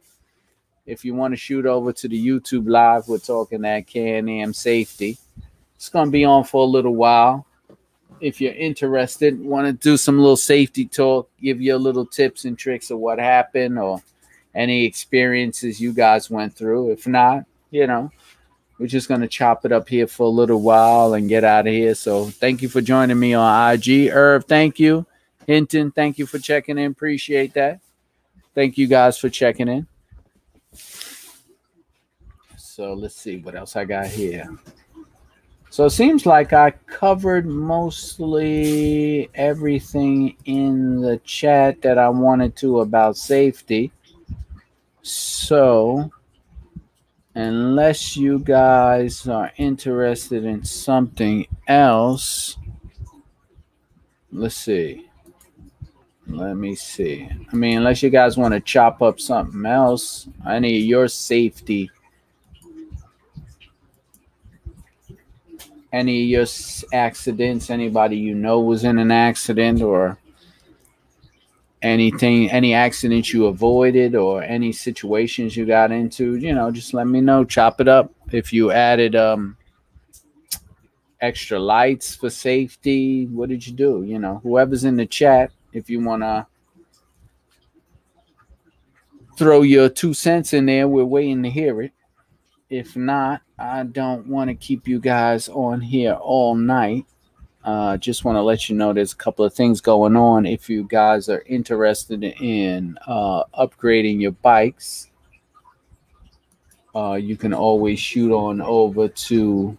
if you want to shoot over to the YouTube live, we're talking that Can-Am safety. It's going to be on for a little while. If you're interested, want to do some little safety talk, give you a little tips and tricks of what happened or any experiences you guys went through. If not, you know, we're just going to chop it up here for a little while and get out of here. So thank you for joining me on IG. Irv, thank you. Hinton, thank you for checking in. Appreciate that. Thank you guys for checking in. So let's see what else I got here. So it seems like I covered mostly everything in the chat that I wanted to about safety. So unless you guys are interested in something else, let's see. Let me see. I mean, unless you guys want to chop up something else, any of your safety any of your accidents, anybody you know was in an accident or anything, any accidents you avoided or any situations you got into, you know, just let me know. Chop it up. If you added um extra lights for safety, what did you do? You know, whoever's in the chat, if you want to throw your two cents in there, we're waiting to hear it. If not, I don't want to keep you guys on here all night. Uh, just want to let you know there's a couple of things going on. If you guys are interested in uh, upgrading your bikes, uh, you can always shoot on over to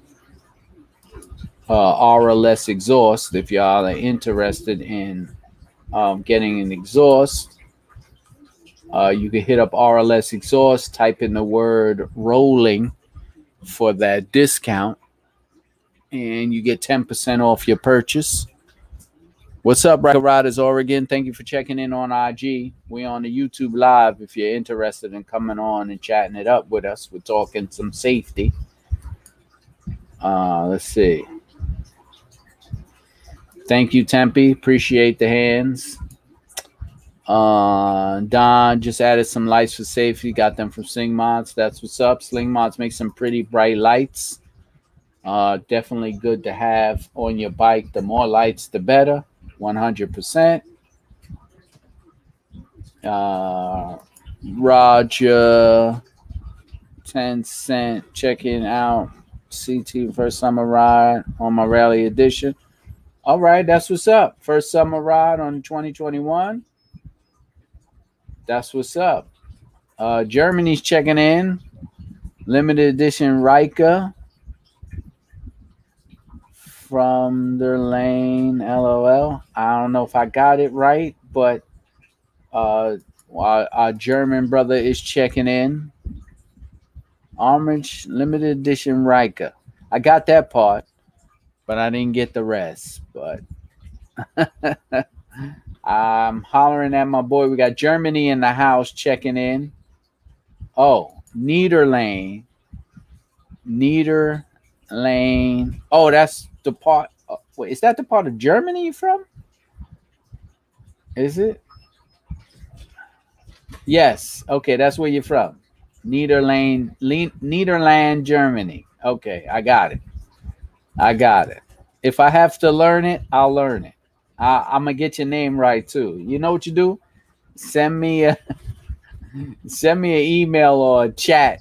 uh, RLS Exhaust if y'all are interested in um, getting an exhaust. Uh, you can hit up RLS Exhaust, type in the word rolling for that discount, and you get 10% off your purchase. What's up, Rocket Riders Oregon? Thank you for checking in on IG. We on the YouTube live if you're interested in coming on and chatting it up with us. We're talking some safety. Uh, let's see. Thank you, Tempe. Appreciate the hands. Uh, Don just added some lights for safety. Got them from Sling Mods. That's what's up. Sling Mods make some pretty bright lights. Uh, definitely good to have on your bike. The more lights, the better. 100%. Uh, Roger, 10 cent checking out. CT first summer ride on my rally edition. All right, that's what's up. First summer ride on 2021. That's what's up. Uh, Germany's checking in. Limited edition Ryker from their lane. LOL. I don't know if I got it right, but uh, our, our German brother is checking in. Orange limited edition Ryker. I got that part, but I didn't get the rest. But I'm hollering at my boy. We got Germany in the house checking in. Oh, Niederlane. Niederlane. Oh, that's the part. Uh, wait, is that the part of Germany you're from? Is it? Yes. Okay, that's where you're from. Niederland, Niederland, Germany. Okay, I got it. I got it. If I have to learn it, I'll learn it. I, I'm gonna get your name right too. You know what you do? Send me a send me an email or a chat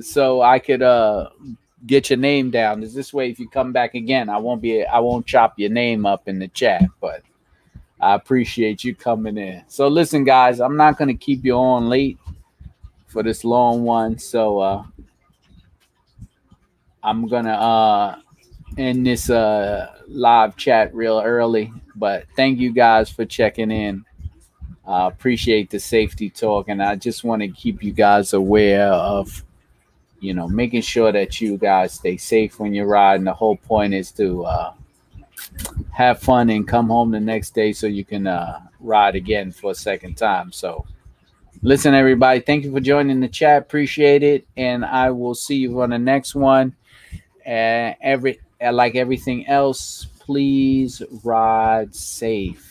so I could uh get your name down. Is this way if you come back again, I won't be I won't chop your name up in the chat, but I appreciate you coming in. So listen, guys, I'm not gonna keep you on late for this long one. So uh I'm gonna uh end this uh live chat real early. But thank you guys for checking in. I uh, appreciate the safety talk, and I just want to keep you guys aware of, you know, making sure that you guys stay safe when you're riding. The whole point is to uh, have fun and come home the next day so you can uh, ride again for a second time. So, listen, everybody, thank you for joining the chat. Appreciate it, and I will see you on the next one. And every like everything else, please ride safe.